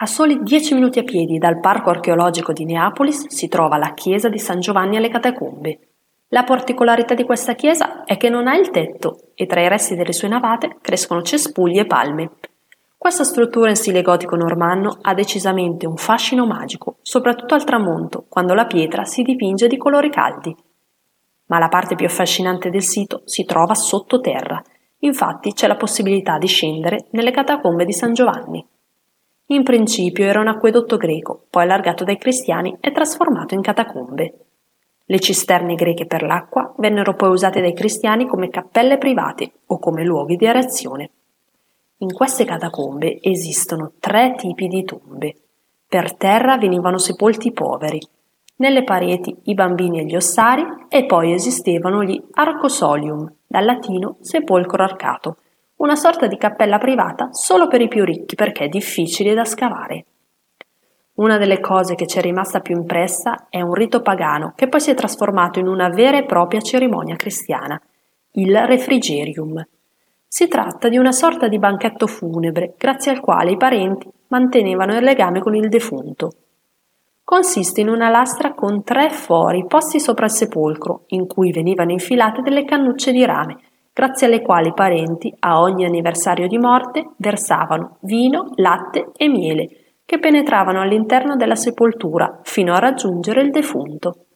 A soli dieci minuti a piedi dal parco archeologico di Neapolis si trova la chiesa di San Giovanni alle Catacombe. La particolarità di questa chiesa è che non ha il tetto e tra i resti delle sue navate crescono cespugli e palme. Questa struttura in stile gotico normanno ha decisamente un fascino magico, soprattutto al tramonto, quando la pietra si dipinge di colori caldi. Ma la parte più affascinante del sito si trova sottoterra, infatti c'è la possibilità di scendere nelle catacombe di San Giovanni. In principio era un acquedotto greco, poi allargato dai cristiani e trasformato in catacombe. Le cisterne greche per l'acqua vennero poi usate dai cristiani come cappelle private o come luoghi di erezione. In queste catacombe esistono tre tipi di tombe. Per terra venivano sepolti i poveri, nelle pareti i bambini e gli ossari e poi esistevano gli arcosolium, dal latino sepolcro arcato, una sorta di cappella privata solo per i più ricchi perché difficile da scavare. Una delle cose che ci è rimasta più impressa è un rito pagano che poi si è trasformato in una vera e propria cerimonia cristiana, il refrigerium. Si tratta di una sorta di banchetto funebre grazie al quale i parenti mantenevano il legame con il defunto. Consiste in una lastra con tre fori posti sopra il sepolcro, in cui venivano infilate delle cannucce di rame grazie alle quali i parenti, a ogni anniversario di morte, versavano vino, latte e miele, che penetravano all'interno della sepoltura fino a raggiungere il defunto.